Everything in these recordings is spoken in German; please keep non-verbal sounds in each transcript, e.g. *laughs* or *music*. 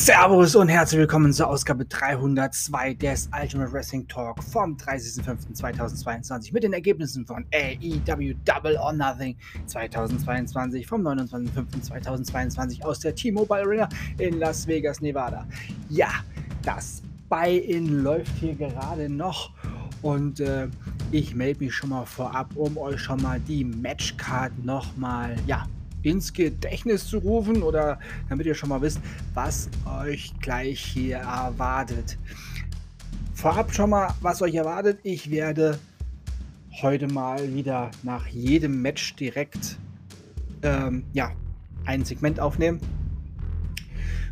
Servus und herzlich willkommen zur Ausgabe 302 des Ultimate Wrestling Talk vom 30.05.2022 mit den Ergebnissen von AEW Double or Nothing 2022 vom 29.05.2022 aus der T-Mobile Arena in Las Vegas, Nevada. Ja, das Buy-In läuft hier gerade noch und äh, ich melde mich schon mal vorab, um euch schon mal die Matchcard nochmal, ja, ins Gedächtnis zu rufen oder damit ihr schon mal wisst, was euch gleich hier erwartet. Vorab schon mal, was euch erwartet. Ich werde heute mal wieder nach jedem Match direkt ähm, ja, ein Segment aufnehmen.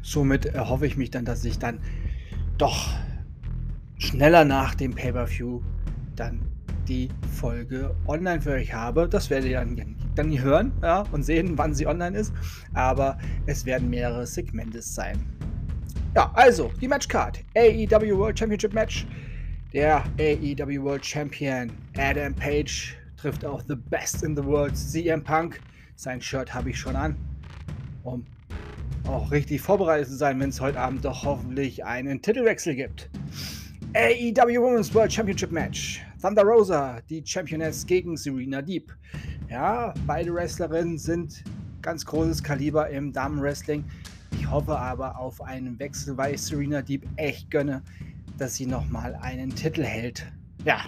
Somit erhoffe ich mich dann, dass ich dann doch schneller nach dem Pay-Per-View dann die Folge online für euch habe. Das werdet ihr dann dann hören ja, und sehen, wann sie online ist. Aber es werden mehrere Segmente sein. Ja, also die Matchcard. AEW World Championship Match. Der AEW World Champion Adam Page trifft auch The Best in the World CM Punk. Sein Shirt habe ich schon an, um auch richtig vorbereitet zu sein, wenn es heute Abend doch hoffentlich einen Titelwechsel gibt. AEW Women's World Championship Match. Thunder Rosa, die Championess gegen Serena Deep. Ja, beide Wrestlerinnen sind ganz großes Kaliber im Damenwrestling. Ich hoffe aber auf einen Wechsel, weil ich Serena Deep echt gönne, dass sie nochmal einen Titel hält. Ja.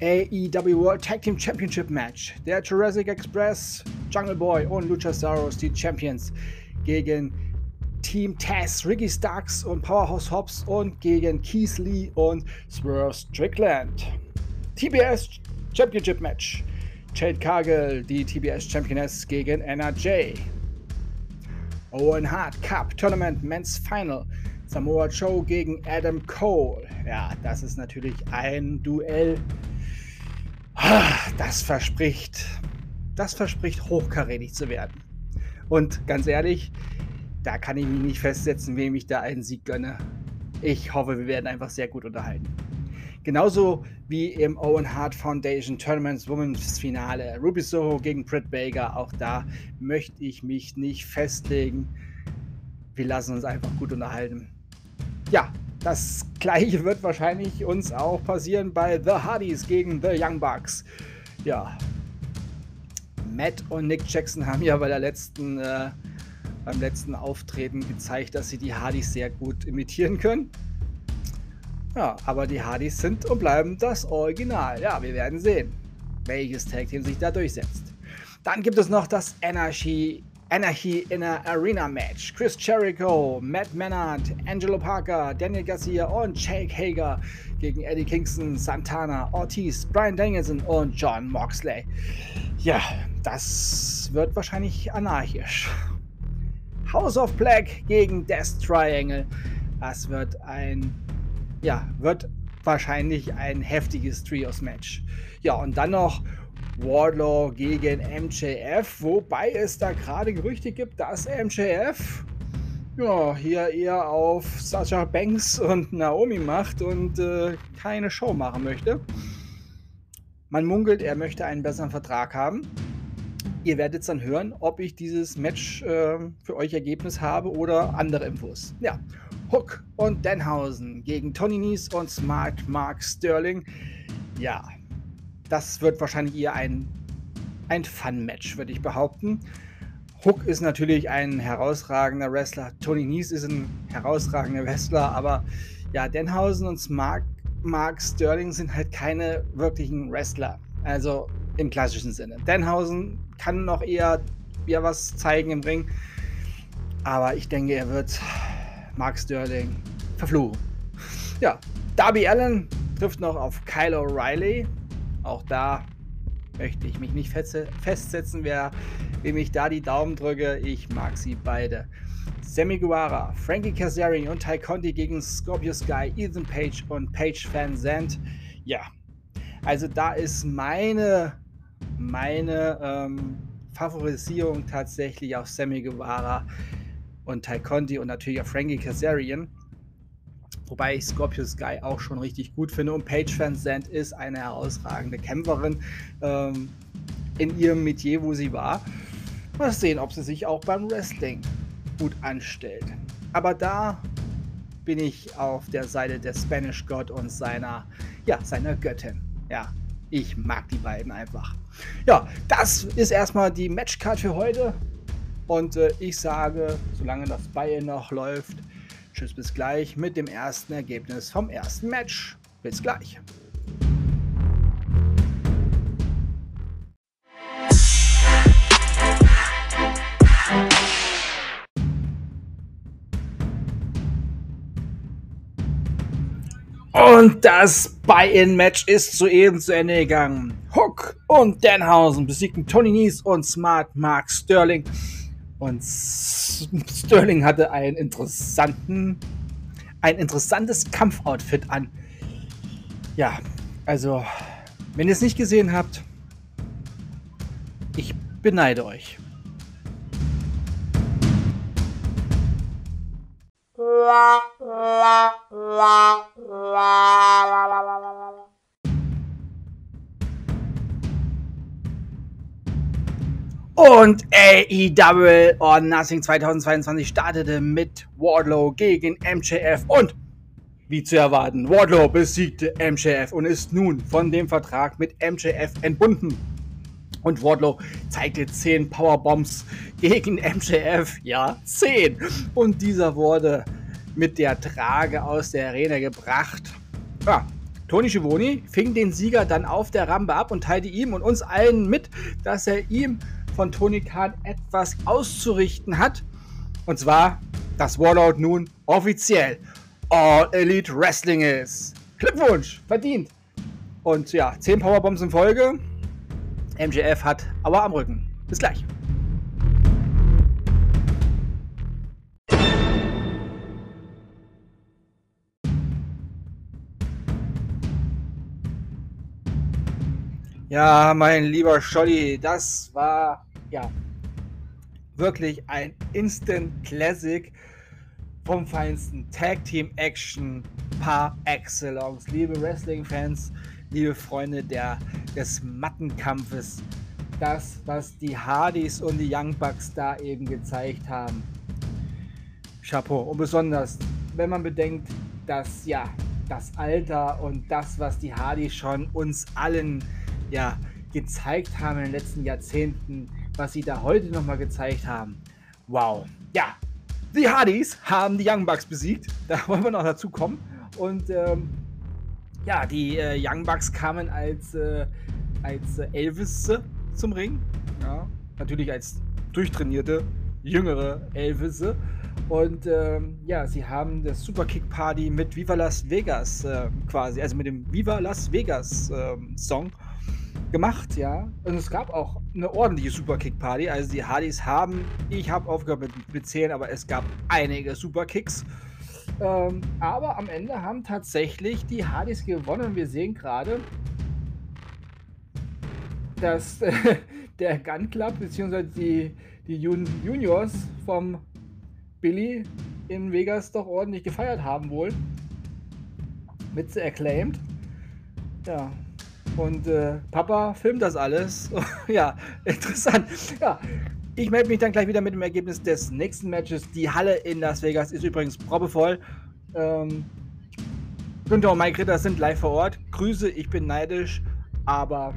AEW World Tag Team Championship Match. Der Jurassic Express, Jungle Boy und Luchasaurus, die Champions, gegen Team Taz, Ricky Starks und Powerhouse Hobbs und gegen Keith Lee und Swerve Strickland. TBS Championship Match. Jade Cargill, die TBS Championess gegen NRJ. Owen Hart Cup Tournament Men's Final. Samoa Joe gegen Adam Cole. Ja, das ist natürlich ein Duell. Das verspricht, das verspricht hochkarätig zu werden. Und ganz ehrlich, da kann ich mich nicht festsetzen, wem ich da einen Sieg gönne. Ich hoffe, wir werden einfach sehr gut unterhalten. Genauso wie im Owen Hart Foundation Tournaments Women's Finale. Ruby Soho gegen Britt Baker. Auch da möchte ich mich nicht festlegen. Wir lassen uns einfach gut unterhalten. Ja, das gleiche wird wahrscheinlich uns auch passieren bei The Hardys gegen The Young Bucks. Ja. Matt und Nick Jackson haben ja bei der letzten, äh, beim letzten Auftreten gezeigt, dass sie die Hardys sehr gut imitieren können. Ja, aber die Hardys sind und bleiben das Original. Ja, wir werden sehen, welches Tag Team sich da durchsetzt. Dann gibt es noch das Anarchy, Anarchy in a Arena Match. Chris Jericho, Matt Menard, Angelo Parker, Daniel Garcia und Jake Hager gegen Eddie Kingston, Santana, Ortiz, Brian Danielson und John Moxley. Ja, das wird wahrscheinlich anarchisch. House of Black gegen Death Triangle. Das wird ein ja, wird wahrscheinlich ein heftiges Trios-Match. Ja, und dann noch Wardlaw gegen MJF, wobei es da gerade Gerüchte gibt, dass MJF ja, hier eher auf Sasha Banks und Naomi macht und äh, keine Show machen möchte. Man munkelt, er möchte einen besseren Vertrag haben. Ihr werdet dann hören, ob ich dieses Match äh, für euch Ergebnis habe oder andere Infos. Ja, Hook und Denhausen gegen Tony Nies und Smart Mark Sterling. Ja, das wird wahrscheinlich eher ein, ein Fun-Match, würde ich behaupten. Hook ist natürlich ein herausragender Wrestler. Tony Nies ist ein herausragender Wrestler, aber ja, Denhausen und Smart Mark Sterling sind halt keine wirklichen Wrestler. Also im klassischen Sinne. Denhausen kann noch eher, eher was zeigen im Ring. Aber ich denke, er wird Mark Sterling verfluchen. Ja, Darby Allen trifft noch auf Kyle O'Reilly. Auch da möchte ich mich nicht festsetzen, wer, wem ich da die Daumen drücke. Ich mag sie beide. Sammy Guevara, Frankie Kazarian und Ty Conti gegen Scorpio Sky, Ethan Page und Page Van Zandt. Ja, also da ist meine, meine ähm, Favorisierung tatsächlich auf Sammy Guevara und Ty Conti und natürlich auch Frankie Kazarian. Wobei ich Scorpio Sky auch schon richtig gut finde. Und Paige Van Zandt ist eine herausragende Kämpferin ähm, in ihrem Metier, wo sie war. Mal sehen, ob sie sich auch beim Wrestling gut anstellt. Aber da bin ich auf der Seite des Spanish God und seiner, ja, seiner Göttin. Ja, ich mag die beiden einfach. Ja, das ist erstmal die Matchcard für heute. Und äh, ich sage, solange das Beil noch läuft, tschüss bis gleich mit dem ersten Ergebnis vom ersten Match. Bis gleich. Und das Buy-In-Match ist soeben zu Ende gegangen. Hook und Danhausen besiegten Tony Nies und Smart Mark Sterling. Und Sterling hatte einen interessanten, ein interessantes Kampfoutfit an. Ja, also, wenn ihr es nicht gesehen habt, ich beneide euch. Und AEW or Nothing 2022 startete mit Wardlow gegen MJF und wie zu erwarten, Wardlow besiegte MJF und ist nun von dem Vertrag mit MJF entbunden. Und Wardlow zeigte 10 Powerbombs gegen MJF. Ja, 10. Und dieser wurde mit der Trage aus der Arena gebracht. Ja, Tony Schiavone fing den Sieger dann auf der Rampe ab und teilte ihm und uns allen mit, dass er ihm von Tony Khan etwas auszurichten hat. Und zwar, dass Warlord nun offiziell All Elite Wrestling ist. Glückwunsch, verdient. Und ja, 10 Powerbombs in Folge. MJF hat Aua am Rücken. Bis gleich. Ja, mein lieber Scholli, das war ja wirklich ein Instant Classic vom feinsten Tag Team Action par excellence. Liebe Wrestling-Fans, liebe Freunde der, des Mattenkampfes, das, was die Hardys und die Young Bucks da eben gezeigt haben. Chapeau. Und besonders, wenn man bedenkt, dass ja das Alter und das, was die Hardys schon uns allen ja gezeigt haben in den letzten Jahrzehnten, was sie da heute nochmal gezeigt haben. Wow. Ja, die Hardys haben die Young Bucks besiegt. Da *laughs* wollen wir noch dazu kommen. Und ähm, ja, die äh, Young Bucks kamen als, äh, als Elvis zum Ring. Ja, natürlich als durchtrainierte, jüngere Elvis. Und ähm, ja, sie haben das Superkick Party mit Viva Las Vegas äh, quasi, also mit dem Viva Las Vegas ähm, Song gemacht, ja. Und es gab auch eine ordentliche Superkick-Party. Also die Hardys haben, ich habe aufgehört mit, mit 10, aber es gab einige Superkicks. Ähm, aber am Ende haben tatsächlich die Hardys gewonnen. Wir sehen gerade, dass äh, *laughs* der Gun Club bzw. die, die Jun Juniors vom Billy in Vegas doch ordentlich gefeiert haben wohl. Mit The Acclaimed. Ja, und äh, Papa filmt das alles. *laughs* ja, interessant. Ja, ich melde mich dann gleich wieder mit dem Ergebnis des nächsten Matches. Die Halle in Las Vegas ist übrigens proppevoll. Ähm, Günther und Mike Ritter sind live vor Ort. Grüße, ich bin neidisch, aber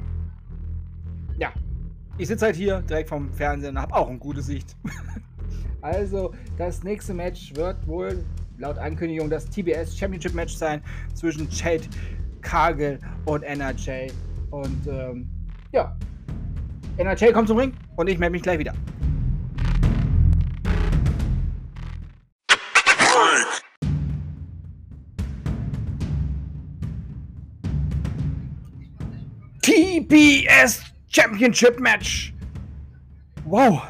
ja, ich sitze halt hier direkt vom Fernsehen und habe auch eine gute Sicht. *laughs* also, das nächste Match wird wohl laut Ankündigung das TBS Championship Match sein zwischen Chad Kagel und NRJ. Und ähm, ja, NRJ kommt zum Ring und ich melde mich gleich wieder. TBS Championship Match. Wow.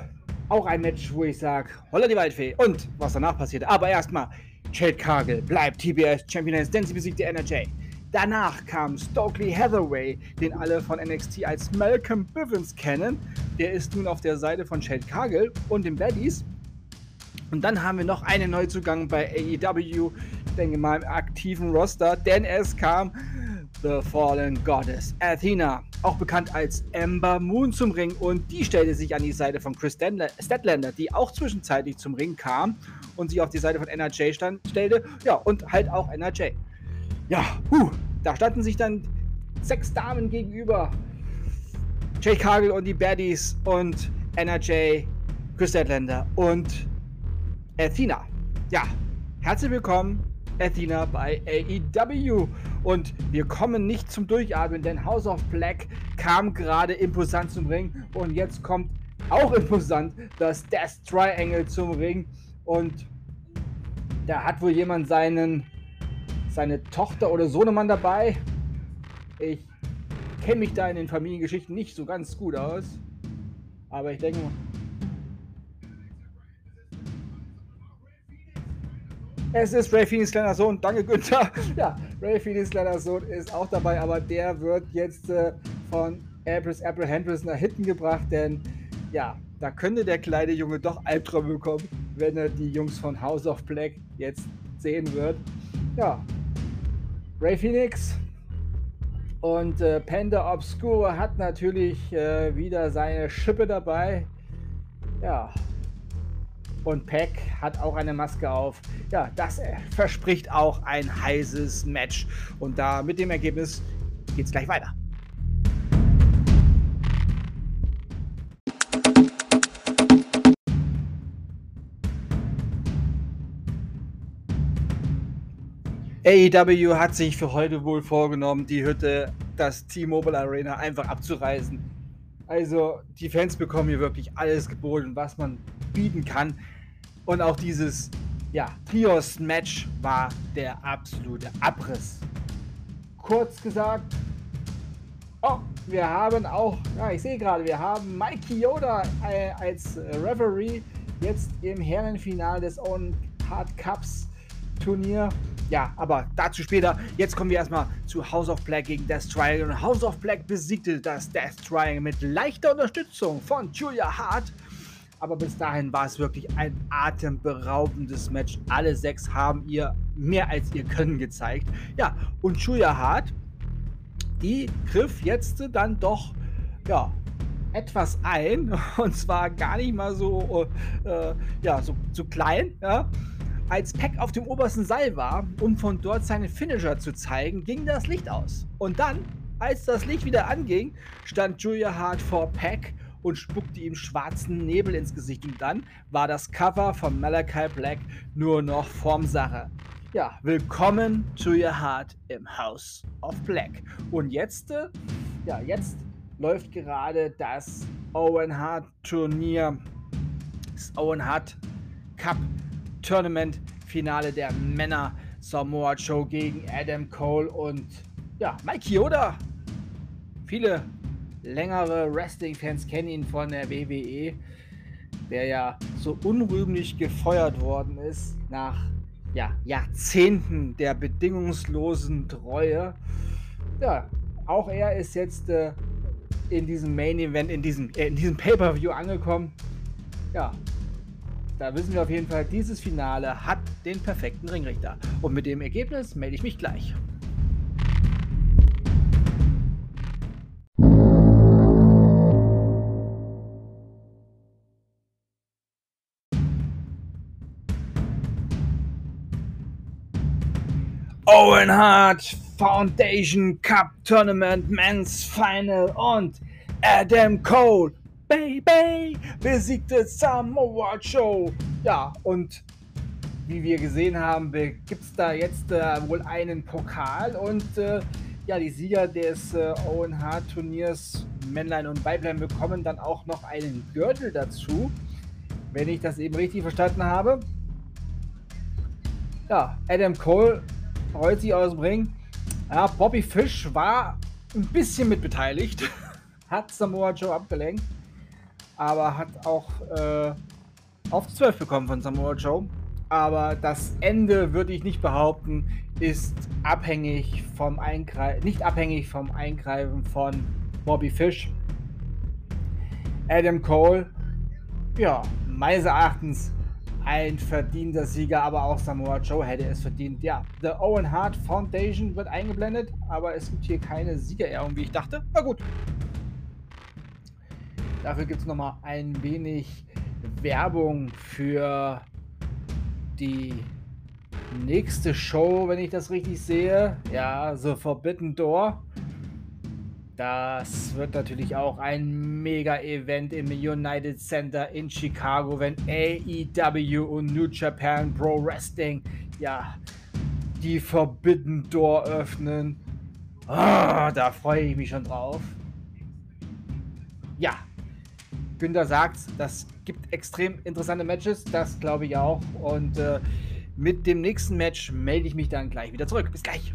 Auch ein Match, wo ich sage, holla die Waldfee. Und was danach passiert. Aber erstmal, Chad Cargill bleibt TBS Champion, denn sie besiegte NRJ. Danach kam Stokely Hathaway, den alle von NXT als Malcolm Bivens kennen. Der ist nun auf der Seite von Shade Cargill und den Baddies. Und dann haben wir noch einen Neuzugang bei AEW, ich denke mal im aktiven Roster, denn es kam The Fallen Goddess Athena, auch bekannt als Ember Moon zum Ring und die stellte sich an die Seite von Chris Statlander, die auch zwischenzeitlich zum Ring kam und sich auf die Seite von NRJ stand, stellte. Ja, und halt auch NRJ. Ja, huh, da standen sich dann sechs Damen gegenüber. Jay Cargill und die Baddies und NRJ, Chris Deadlander und Athena. Ja, herzlich willkommen, Athena bei AEW. Und wir kommen nicht zum Durchatmen, denn House of Black kam gerade imposant zum Ring. Und jetzt kommt auch imposant das Death Triangle zum Ring. Und da hat wohl jemand seinen, seine Tochter oder Sohnemann dabei. Ich kenne mich da in den Familiengeschichten nicht so ganz gut aus. Aber ich denke, Es ist Ray Phoenix kleiner Sohn. Danke, Günther. *laughs* Ja, Ray Phoenix kleiner Sohn ist auch dabei, aber der wird jetzt äh, von April, April Hendricks nach hinten gebracht, denn ja, da könnte der kleine Junge doch Albträume bekommen, wenn er die Jungs von House of Black jetzt sehen wird. Ja, Ray Phoenix und äh, Panda Obscure hat natürlich äh, wieder seine Schippe dabei. Ja, und Peck hat auch eine Maske auf. Ja, das äh, verspricht auch ein heißes Match. Und da mit dem Ergebnis geht es gleich weiter. AEW hat sich für heute wohl vorgenommen, die Hütte, das T-Mobile Arena einfach abzureißen. Also, die Fans bekommen hier wirklich alles geboten, was man bieten kann. Und auch dieses ja, Trios-Match war der absolute Abriss. Kurz gesagt, oh, wir haben auch, ja, ich sehe gerade, wir haben Mikey Yoda äh, als Referee jetzt im Herrenfinale des Owen Hard Cups Turnier. Ja, aber dazu später. Jetzt kommen wir erstmal zu House of Black gegen Death Triangle. Und House of Black besiegte das Death Triangle mit leichter Unterstützung von Julia Hart aber bis dahin war es wirklich ein atemberaubendes Match. Alle sechs haben ihr mehr als ihr Können gezeigt. Ja, und Julia Hart, die griff jetzt dann doch, ja, etwas ein. *laughs* Und zwar gar nicht mal so, äh, ja, so, so klein, ja. Als Peck auf dem obersten Seil war, um von dort seinen Finisher zu zeigen, ging das Licht aus. Und dann, als das Licht wieder anging, stand Julia Hart vor Peck und spuckte ihm schwarzen Nebel ins Gesicht. Und dann war das Cover von Malachi Black nur noch Formsache. Ja, willkommen your heart im House of Black. Und jetzt, äh, ja, jetzt läuft gerade das Owen Hart Turnier, das Owen Hart Cup Tournament Finale der Männer Samoa Joe gegen Adam Cole und ja, Mike Yoda. Viele längere Wrestling-Fans kennen ihn von der WWE, der ja so unrühmlich gefeuert worden ist nach ja, Jahrzehnten der bedingungslosen Treue. Ja, auch er ist jetzt äh, in diesem Main Event, in diesem, äh, diesem Pay-Per-View angekommen. Ja, da wissen wir auf jeden Fall, dieses Finale hat den perfekten Ringrichter. Und mit dem Ergebnis melde ich mich gleich. Owen Hart Foundation Cup Tournament Men's Final und Adam Cole, Baby, besiegte Samoa Joe. Ja, und wie wir gesehen haben, gibt es da jetzt äh, wohl einen Pokal und äh, ja, die Sieger des äh, Owen Hart Turniers, Männlein und Weiblein, bekommen dann auch noch einen Gürtel dazu, wenn ich das eben richtig verstanden habe. Ja, Adam Cole rollt sich aus dem Ring. Ja, Bobby Fish war ein bisschen mitbeteiligt. *laughs* hat Samoa Joe abgelenkt. Aber hat auch äh, auf 12 bekommen von Samoa Joe. Aber das Ende, würde ich nicht behaupten, ist abhängig vom Eingreifen, nicht abhängig vom Eingreifen von Bobby Fish. Adam Cole, ja, meines Erachtens ein verdienter Sieger, aber auch Samoa Joe hätte es verdient. Ja, The Owen Hart Foundation wird eingeblendet, aber es gibt hier keine Siegerehrung, wie ich dachte. Na gut. Dafür gibt es nochmal ein wenig Werbung für die nächste Show, wenn ich das richtig sehe. Ja, The Forbidden Door. Das wird natürlich auch ein Mega-Event im United Center in Chicago, wenn AEW und New Japan Pro Wrestling ja die Forbidden Door öffnen. Oh, da freue ich mich schon drauf. Ja, Günther sagt, das gibt extrem interessante Matches, das glaube ich auch. Und äh, mit dem nächsten Match melde ich mich dann gleich wieder zurück. Bis gleich.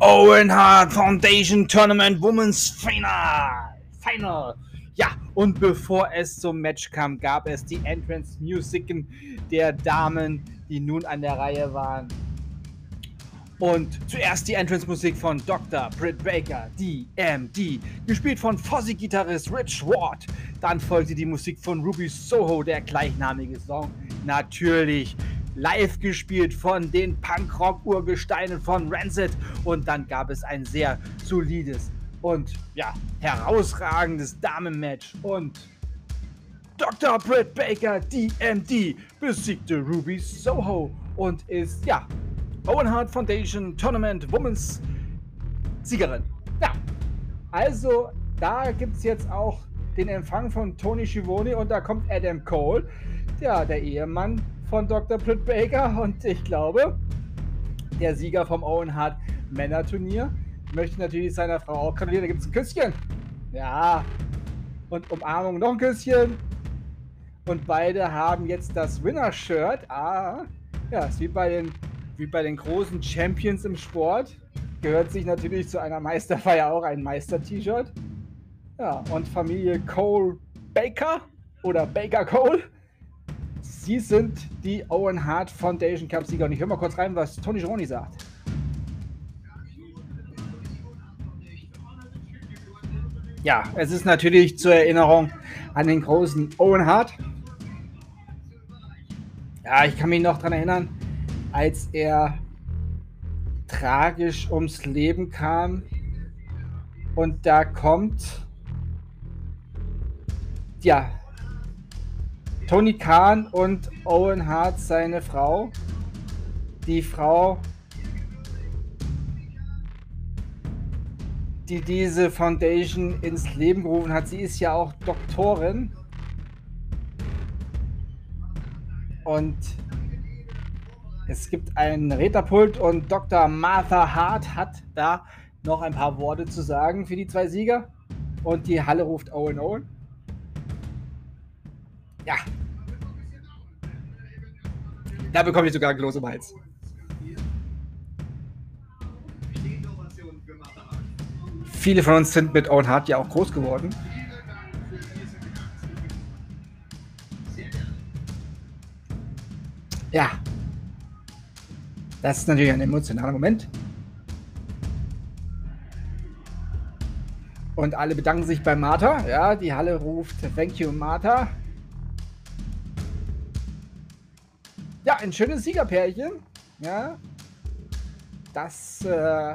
Owen Hart Foundation Tournament Women's Final. Final. Ja, und bevor es zum Match kam, gab es die Entrance Musiken der Damen, die nun an der Reihe waren. Und zuerst die Entrance-Musik von Dr. Britt Baker, DMD, gespielt von Fozzy-Gitarrist Rich Ward. Dann folgte die Musik von Ruby Soho, der gleichnamige Song. Natürlich live gespielt von den Punkrock-Urgesteinen von Rancid. Und dann gab es ein sehr solides und ja, herausragendes Damenmatch. Und Dr. Britt Baker, DMD, besiegte Ruby Soho und ist ja Owen Hart Foundation Tournament Women's Siegerin. Ja, also da gibt es jetzt auch den Empfang von Tony Schivoni und da kommt Adam Cole, ja, der Ehemann von Dr. Britt Baker und ich glaube, der Sieger vom Owen Hart Männerturnier möchte natürlich seiner Frau auch gratulieren. Da gibt es ein Küsschen. Ja. Und Umarmung noch ein Küsschen. Und beide haben jetzt das Winner-Shirt. Ah. Ja, ist wie bei den wie bei den großen Champions im Sport, gehört sich natürlich zu einer Meisterfeier auch ein Meister-T-Shirt. Ja, und Familie Cole Baker oder Baker Cole. Sie sind die Owen Hart Foundation Cup Sieger. Und ich höre mal kurz rein, was Tony Gironi sagt. Ja, es ist natürlich zur Erinnerung an den großen Owen Hart. Ja, ich kann mich noch daran erinnern, als er tragisch ums Leben kam. Und da kommt, ja, Tony Khan und Owen Hart, seine Frau. Die Frau, die diese Foundation ins Leben gerufen hat. Sie ist ja auch Doktorin. Und es gibt ein Räterpult und Dr. Martha Hart hat da noch ein paar Worte zu sagen für die zwei Sieger. Und die Halle ruft Owen Owen. Ja. Da bekomme ich sogar ein Kloß im Hals. Viele von uns sind mit Owen Hart ja auch groß geworden. Ja, das ist natürlich ein emotionaler Moment. Und alle bedanken sich bei Martha. Ja, die Halle ruft Thank you, Martha. Ja, ein schönes Siegerpärchen. Ja. Das äh,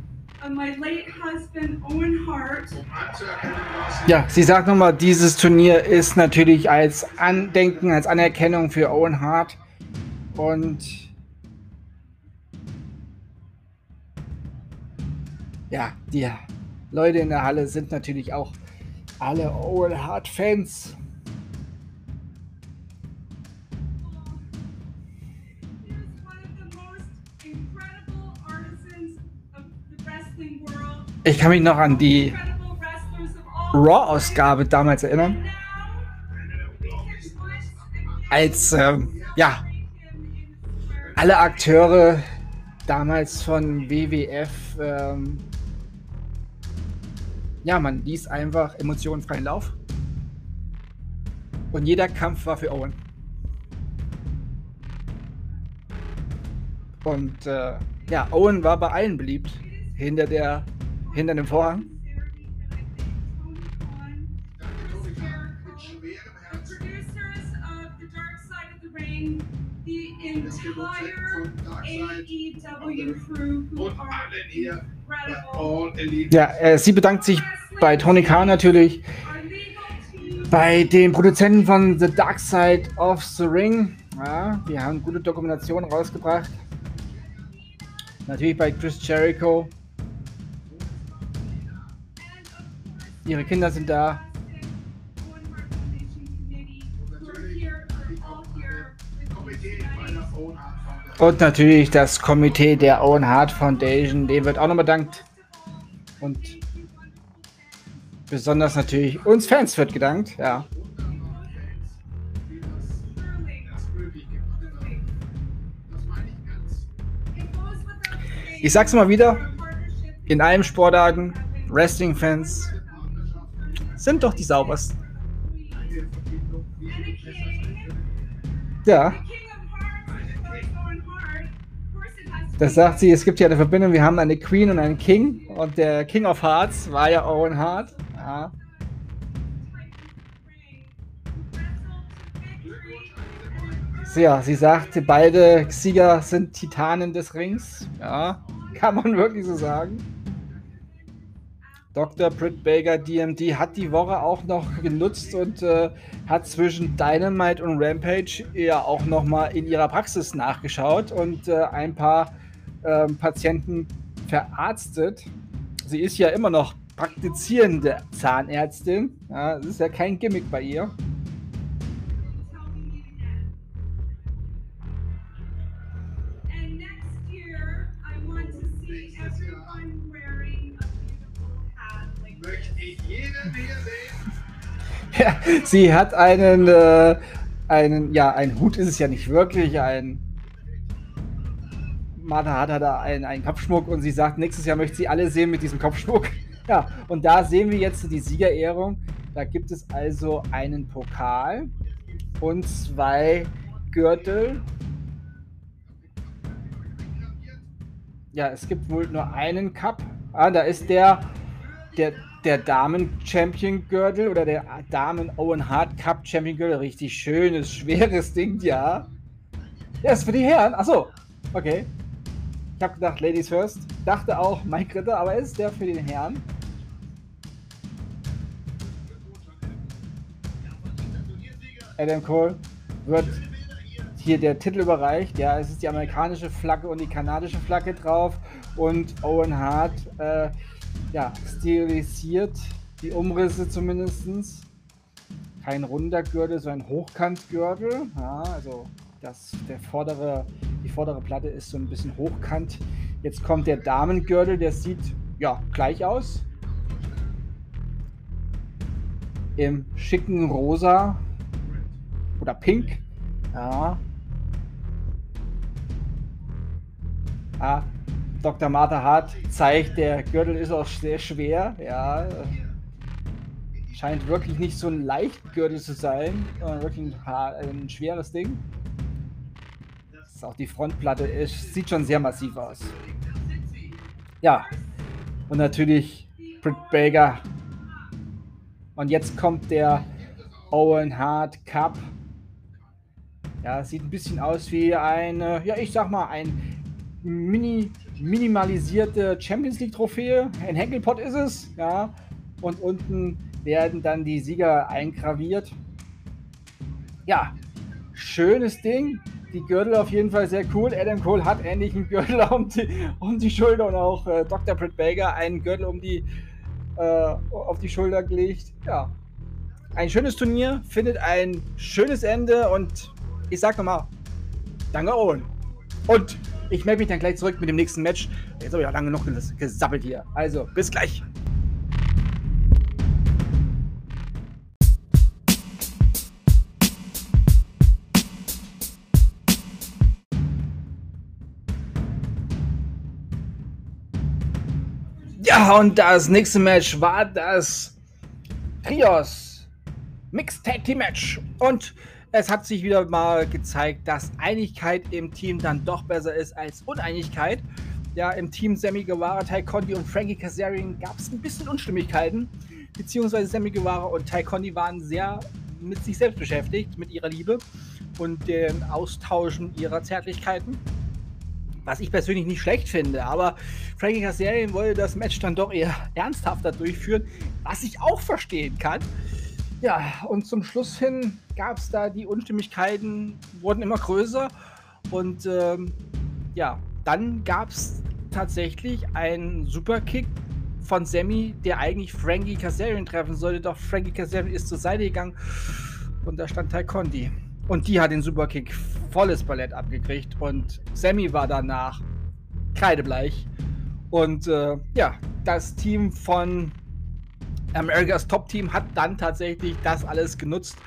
Ja, sie sagt nochmal, dieses Turnier ist natürlich als Andenken, als Anerkennung für Owen Hart und ja, die Leute in der Halle sind natürlich auch alle Owen Hart Fans. Ich kann mich noch an die Raw-Ausgabe damals erinnern. Als, ähm, ja, alle Akteure damals von WWF, ähm, ja, man ließ einfach emotionenfreien Lauf. Und jeder Kampf war für Owen. Und äh, ja, Owen war bei allen beliebt. Hinter der, hinter dem Vorhang. Ja, äh, sie bedankt sich bei Tony Khan natürlich, bei den Produzenten von The Dark Side of the Ring. Ja, die haben gute Dokumentationen rausgebracht. Natürlich bei Chris Jericho. Ihre Kinder sind da. Und natürlich das Komitee der Owen Hart Foundation, dem wird auch noch bedankt. Und besonders natürlich uns Fans wird gedankt, ja. Ich sag's mal wieder, in allen Sportarten, Wrestling-Fans sind doch die saubersten. Ja. Das sagt sie, es gibt ja eine Verbindung, wir haben eine Queen und einen King und der King of Hearts war ja Owen Hart. Ja. Ja, sie sagte, beide Sieger sind Titanen des Rings. Ja, kann man wirklich so sagen. Dr. Britt Baker DMD hat die Woche auch noch genutzt und äh, hat zwischen Dynamite und Rampage ja auch noch mal in ihrer Praxis nachgeschaut und äh, ein paar ähm, Patienten verarztet. Sie ist ja immer noch praktizierende Zahnärztin. Ja, das ist ja kein Gimmick bei ihr. *laughs* sie hat einen, äh, einen, ja, ein Hut ist es ja nicht wirklich, ein Martha hat da einen, einen Kopfschmuck und sie sagt, nächstes Jahr möchte sie alle sehen mit diesem Kopfschmuck. *laughs* Ja, und da sehen wir jetzt die Siegerehrung. Da gibt es also einen Pokal und zwei Gürtel. Ja, es gibt wohl nur einen Cup. Ah, da ist der, der, der Damen-Champion-Gürtel oder der Damen-Owen Hart Cup Champion-Gürtel. Richtig schönes, schweres Ding, ja. Ja, ist für die Herren. Achso, okay. Ich habe gedacht, Ladies first. Dachte auch Mike Ritter, aber ist der für den Herrn. Adam Cole wird hier der Titel überreicht. Ja, es ist die amerikanische Flagge und die kanadische Flagge drauf. Und Owen Hart, äh, ja, stilisiert die Umrisse zumindest. Kein runder Gürtel, sondern Hochkantgürtel. Ja, also das, der vordere, die vordere Platte ist so ein bisschen hochkant. Jetzt kommt der Damengürtel, der sieht ja gleich aus. Im schicken Rosa oder Pink. Ja. Ah, Dr. Martha Hart zeigt, der Gürtel ist auch sehr schwer. Ja. Scheint wirklich nicht so ein Leichtgürtel zu sein, sondern wirklich ein, ein schweres Ding. Auch die Frontplatte ist, sieht schon sehr massiv aus. Ja, und natürlich Britt Baker. Und jetzt kommt der Owen Hart Cup. Ja, sieht ein bisschen aus wie ein, ja, ich sag mal, ein mini, minimalisierte Champions League Trophäe. Ein Henkelpot ist es, ja. Und unten werden dann die Sieger eingraviert. Ja, schönes Ding die Gürtel auf jeden Fall sehr cool. Adam Cole hat endlich einen Gürtel *laughs* um die, um die Schulter und auch äh, Dr. Britt Baker einen Gürtel um die, äh, auf die Schulter gelegt. Ja, ein schönes Turnier, findet ein schönes Ende und ich sag nochmal, danke Owen. Und ich melde mich dann gleich zurück mit dem nächsten Match. Jetzt habe ich auch lange noch gesappelt hier. Also, bis gleich. Ja, und das nächste Match war das Trios Mixed Tag Team Match. Und es hat sich wieder mal gezeigt, dass Einigkeit im Team dann doch besser ist als Uneinigkeit. Ja, im Team Sammy Guevara, Ty Conti und Frankie Kazarian gab es ein bisschen Unstimmigkeiten. Beziehungsweise Sammy Guevara und Ty Conti waren sehr mit sich selbst beschäftigt, mit ihrer Liebe und dem Austauschen ihrer Zärtlichkeiten. Was ich persönlich nicht schlecht finde, aber Frankie Kazarian wollte das Match dann doch eher ernsthafter durchführen, was ich auch verstehen kann. Ja, und zum Schluss hin gab es da die Unstimmigkeiten, wurden immer größer und ähm, ja, dann gab es tatsächlich einen Superkick von Sammy, der eigentlich Frankie Kazarian treffen sollte, doch Frankie Kazarian ist zur Seite gegangen und da stand Ty Conti. Und die hat den Superkick volles Ballett abgekriegt und Sammy war danach kreidebleich. Und äh, ja, das Team von Americas Top Team hat dann tatsächlich das alles genutzt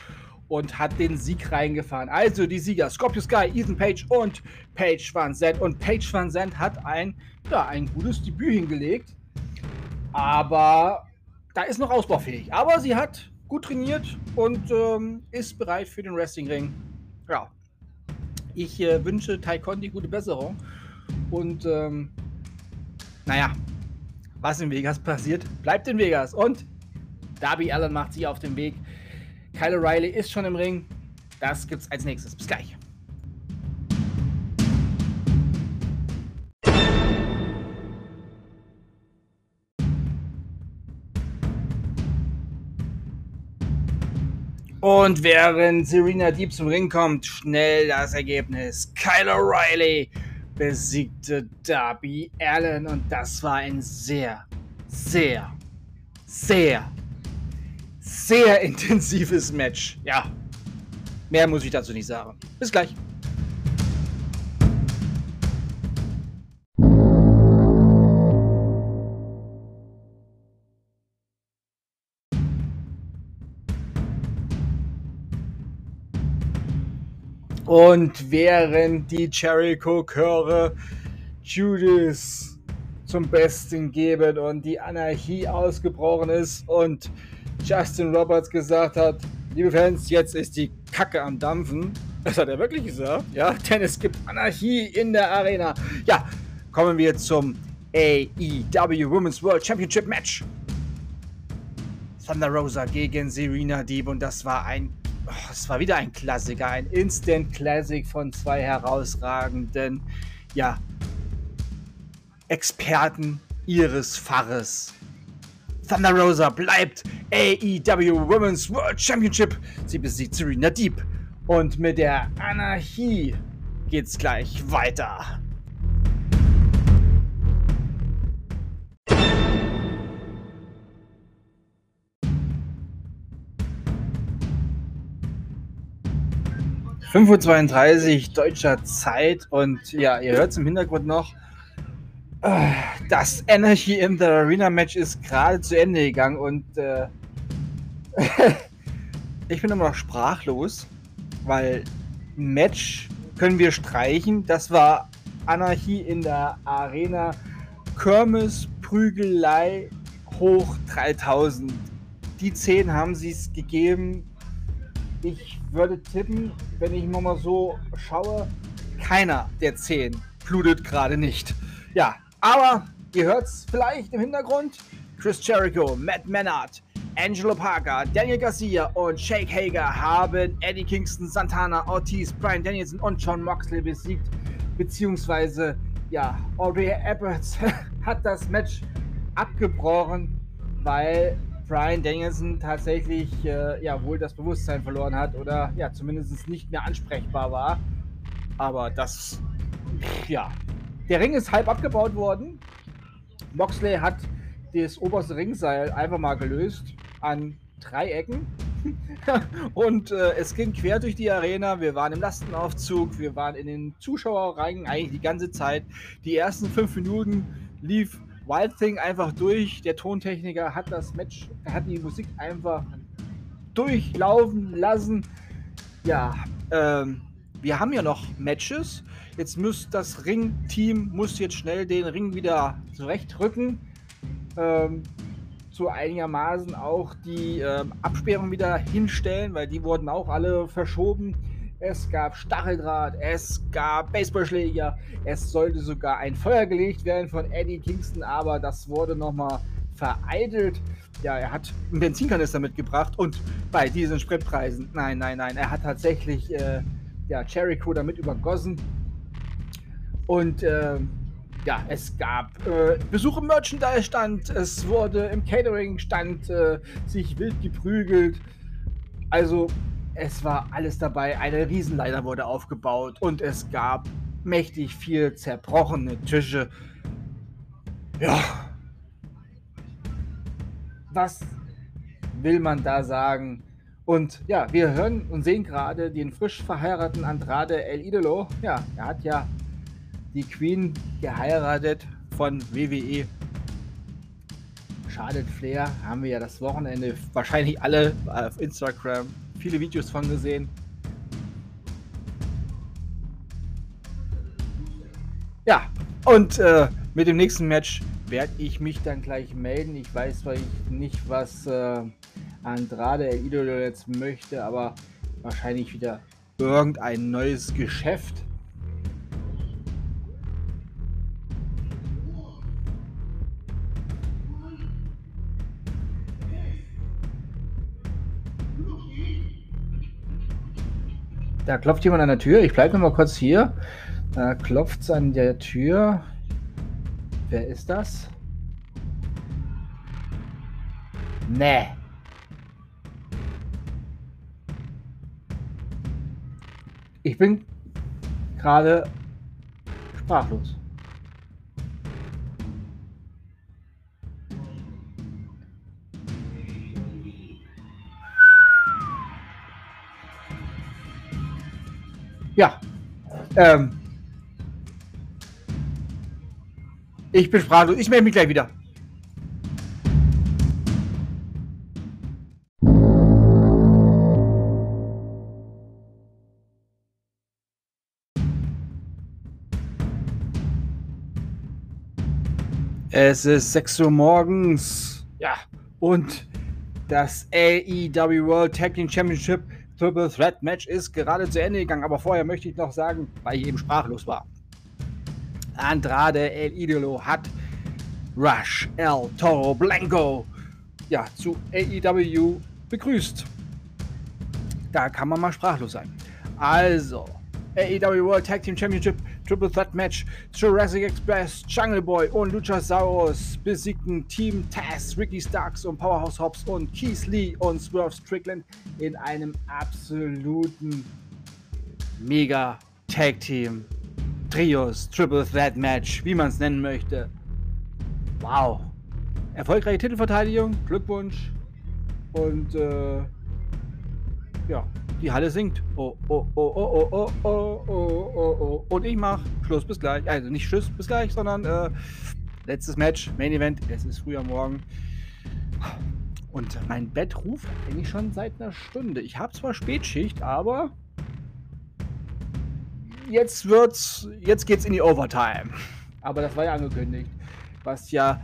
und hat den Sieg reingefahren. Also die Sieger Scorpio Sky, Ethan Page und Page Van Zandt. Und Page Van Zandt hat ein, ja, ein gutes Debüt hingelegt. Aber da ist noch ausbaufähig. Aber sie hat gut trainiert und ähm, ist bereit für den Wrestlingring. Ja. Ich äh, wünsche Tai Conti gute Besserung. Und ähm, naja, was in Vegas passiert, bleibt in Vegas. Und Darby Allen macht sich auf den Weg. Kyle O'Reilly ist schon im Ring. Das gibt's als nächstes. Bis gleich. Und während Serena Deep zum Ring kommt, schnell das Ergebnis. Kyle O'Reilly besiegte Darby Allen und das war ein sehr, sehr, sehr, sehr *laughs* intensives Match. Ja, mehr muss ich dazu nicht sagen. Bis gleich. Und während die Jericho-Chöre Judas zum Besten geben und die Anarchie ausgebrochen ist und Justin Roberts gesagt hat, liebe Fans, jetzt ist die Kacke am Dampfen. Das hat er wirklich gesagt, ja, denn es gibt Anarchie in der Arena. Ja, kommen wir zum AEW Women's World Championship Match. Thunder Rosa gegen Serena Deeb und das war ein Oh, es war wieder ein Klassiker, ein Instant Classic von zwei herausragenden, ja, Experten ihres Faches. Thunder Rosa bleibt AEW Women's World Championship. Sie besiegt Serena Deep. Und mit der Anarchie geht's gleich weiter. 5.32 Uhr deutscher Zeit und ja, ihr hört es im Hintergrund noch. Das Energy in the Arena Match ist gerade zu Ende gegangen und äh, *laughs* ich bin immer noch sprachlos, weil Match können wir streichen. Das war Anarchie in der Arena. Kirmes, Prügelei hoch 3000. Die 10 haben sie es gegeben. Ich würde tippen, wenn ich mal so schaue, keiner der 10 blutet gerade nicht. Ja, aber ihr hört es vielleicht im Hintergrund. Chris Jericho, Matt Menard, Angelo Parker, Daniel Garcia und Shake Hager haben Eddie Kingston, Santana, Ortiz, Brian Danielson und John Moxley besiegt. Beziehungsweise, ja, Aubrey Edwards *laughs* hat das Match abgebrochen, weil Brian Danielson tatsächlich äh, ja wohl das Bewusstsein verloren hat oder ja zumindest nicht mehr ansprechbar war. Aber das, ja, der Ring ist halb abgebaut worden. Moxley hat das oberste Ringseil einfach mal gelöst an drei Ecken. *laughs* und äh, es ging quer durch die Arena. Wir waren im Lastenaufzug, wir waren in den Zuschauerrängen eigentlich die ganze Zeit. Die ersten fünf Minuten lief Wild Thing einfach durch. Der Tontechniker hat das Match, hat die Musik einfach durchlaufen lassen. Ja, ähm, wir haben ja noch Matches. Jetzt muss das Ring-Team muss jetzt schnell den Ring wieder zurechtrücken. ähm, so einigermaßen auch die ähm, Absperrung wieder hinstellen, weil die wurden auch alle verschoben. Es gab Stacheldraht, es gab Baseballschläger, es sollte sogar ein Feuer gelegt werden von Eddie Kingston, aber das wurde nochmal vereitelt. Ja, er hat einen Benzinkanister mitgebracht und bei diesen Spritpreisen, nein, nein, nein, er hat tatsächlich äh, ja, Cherry Crew damit übergossen. Und äh, ja, es gab äh, Besuch im Merchandise-Stand, es wurde im Catering-Stand äh, sich wild geprügelt. Also, es war alles dabei. Eine Riesenleiter wurde aufgebaut und es gab mächtig viel zerbrochene Tische. Ja. Was will man da sagen? Und ja, wir hören und sehen gerade den frisch verheirateten Andrade El Idolo. Ja, er hat ja die Queen geheiratet von WWE. Charlotte Flair haben wir ja das Wochenende wahrscheinlich alle auf Instagram viele Videos von gesehen. Ja, und äh, mit dem nächsten Match werde ich mich dann gleich melden. Ich weiß zwar nicht, was äh, Andrade El Idolo jetzt möchte, aber wahrscheinlich wieder irgendein neues Geschäft. Da klopft jemand an der Tür. Ich bleibe mal kurz hier. Da klopft es an der Tür. Wer ist das? Nee. Ich bin gerade sprachlos. Ja. Ähm. Ich bin sprachlos. Ich melde mich gleich wieder. Es ist 6 Uhr morgens. Ja. Und das AEW World Tag Team Championship Triple Threat Match ist gerade zu Ende gegangen. Aber vorher möchte ich noch sagen, weil ich eben sprachlos war. Andrade El Idolo hat Rush El Toro Blanco ja, zu AEW begrüßt. Da kann man mal sprachlos sein. Also, AEW World Tag Team Championship Triple Threat Match. Jurassic Express, Jungle Boy und Luchasaurus besiegten Team Taz, Ricky Starks und Powerhouse Hobbs und Keith Lee und Swerve Strickland in einem absoluten Mega Tag Team Trios Triple Threat Match, wie man es nennen möchte. Wow. Erfolgreiche Titelverteidigung, Glückwunsch. Und äh, ja, die Halle singt. Oh, oh, oh, oh, oh, oh, oh, oh, oh, oh. Und ich mach Schluss bis gleich. Also nicht Schluss bis gleich, sondern äh, letztes Match, Main Event. Es ist früh am Morgen. Und mein Bett ruft eigentlich schon seit einer Stunde. Ich habe zwar Spätschicht, aber jetzt wird's, jetzt geht's in die Overtime. Aber das war ja angekündigt. Was ja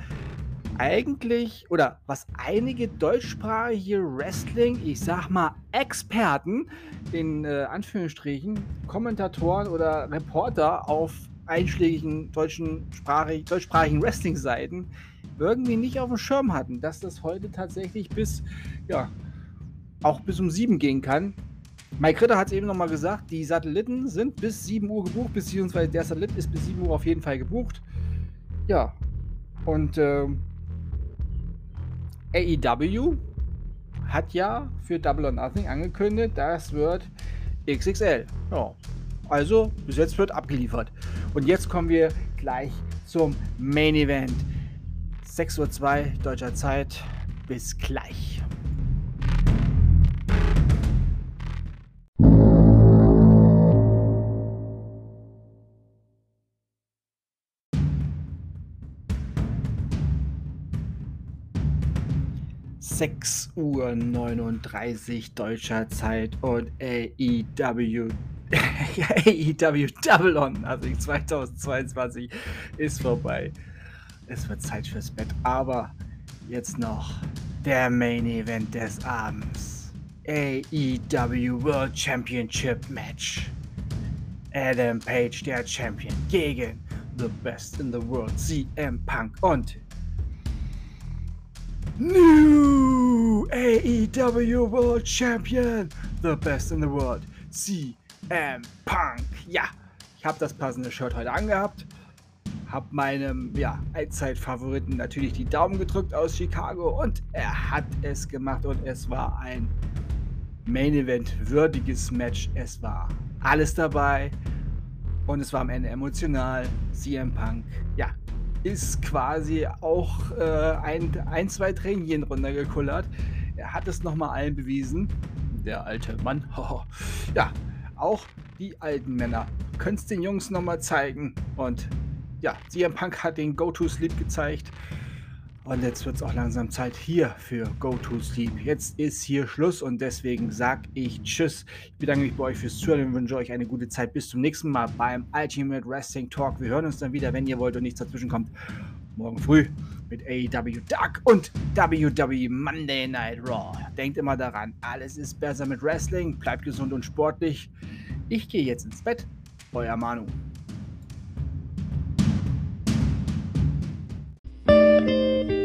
eigentlich oder was einige deutschsprachige Wrestling, ich sag mal Experten, in äh, Anführungsstrichen, Kommentatoren oder Reporter auf einschlägigen deutschen sprachig, deutschsprachigen Wrestling-Seiten irgendwie nicht auf dem Schirm hatten, dass das heute tatsächlich bis, ja, auch bis um sieben gehen kann. Mike Ritter hat es eben nochmal gesagt, die Satelliten sind bis 7 Uhr gebucht, beziehungsweise der Satellit ist bis 7 Uhr auf jeden Fall gebucht. Ja, und äh, AEW hat ja für Double or Nothing angekündigt, das wird XXL. Ja, also bis jetzt wird abgeliefert. Und jetzt kommen wir gleich zum Main Event. 6.02 Uhr deutscher Zeit. Bis gleich. 6 Uhr 39 deutscher Zeit und AEW AEW *laughs* Double On, also 2022 ist vorbei. Es wird Zeit fürs Bett, aber jetzt noch der Main Event des Abends. AEW World Championship Match. Adam Page, der Champion, gegen The Best in the World, CM Punk und New AEW World Champion, The Best in the World, CM Punk. Ja, ich habe das passende Shirt heute angehabt habe meinem ja, Allzeitfavoriten natürlich die Daumen gedrückt aus Chicago und er hat es gemacht und es war ein Main Event würdiges Match. Es war alles dabei und es war am Ende emotional. CM Punk, ja, ist quasi auch äh, ein, ein, zwei Tränchen runtergekullert. Er hat es nochmal allen bewiesen. Der alte Mann. *laughs* ja, auch die alten Männer können es den Jungs nochmal zeigen. Und ja, CM Punk hat den Go-To-Sleep gezeigt. Und jetzt wird es auch langsam Zeit hier für Go-To-Sleep. Jetzt ist hier Schluss und deswegen sage ich Tschüss. Ich bedanke mich bei euch fürs Zuhören und wünsche euch eine gute Zeit. Bis zum nächsten Mal beim Ultimate Wrestling Talk. Wir hören uns dann wieder, wenn ihr wollt und nichts dazwischen kommt. Morgen früh mit AEW Dark und WWE Monday Night Raw. Denkt immer daran, alles ist besser mit Wrestling. Bleibt gesund und sportlich. Ich gehe jetzt ins Bett. Euer Manu. Música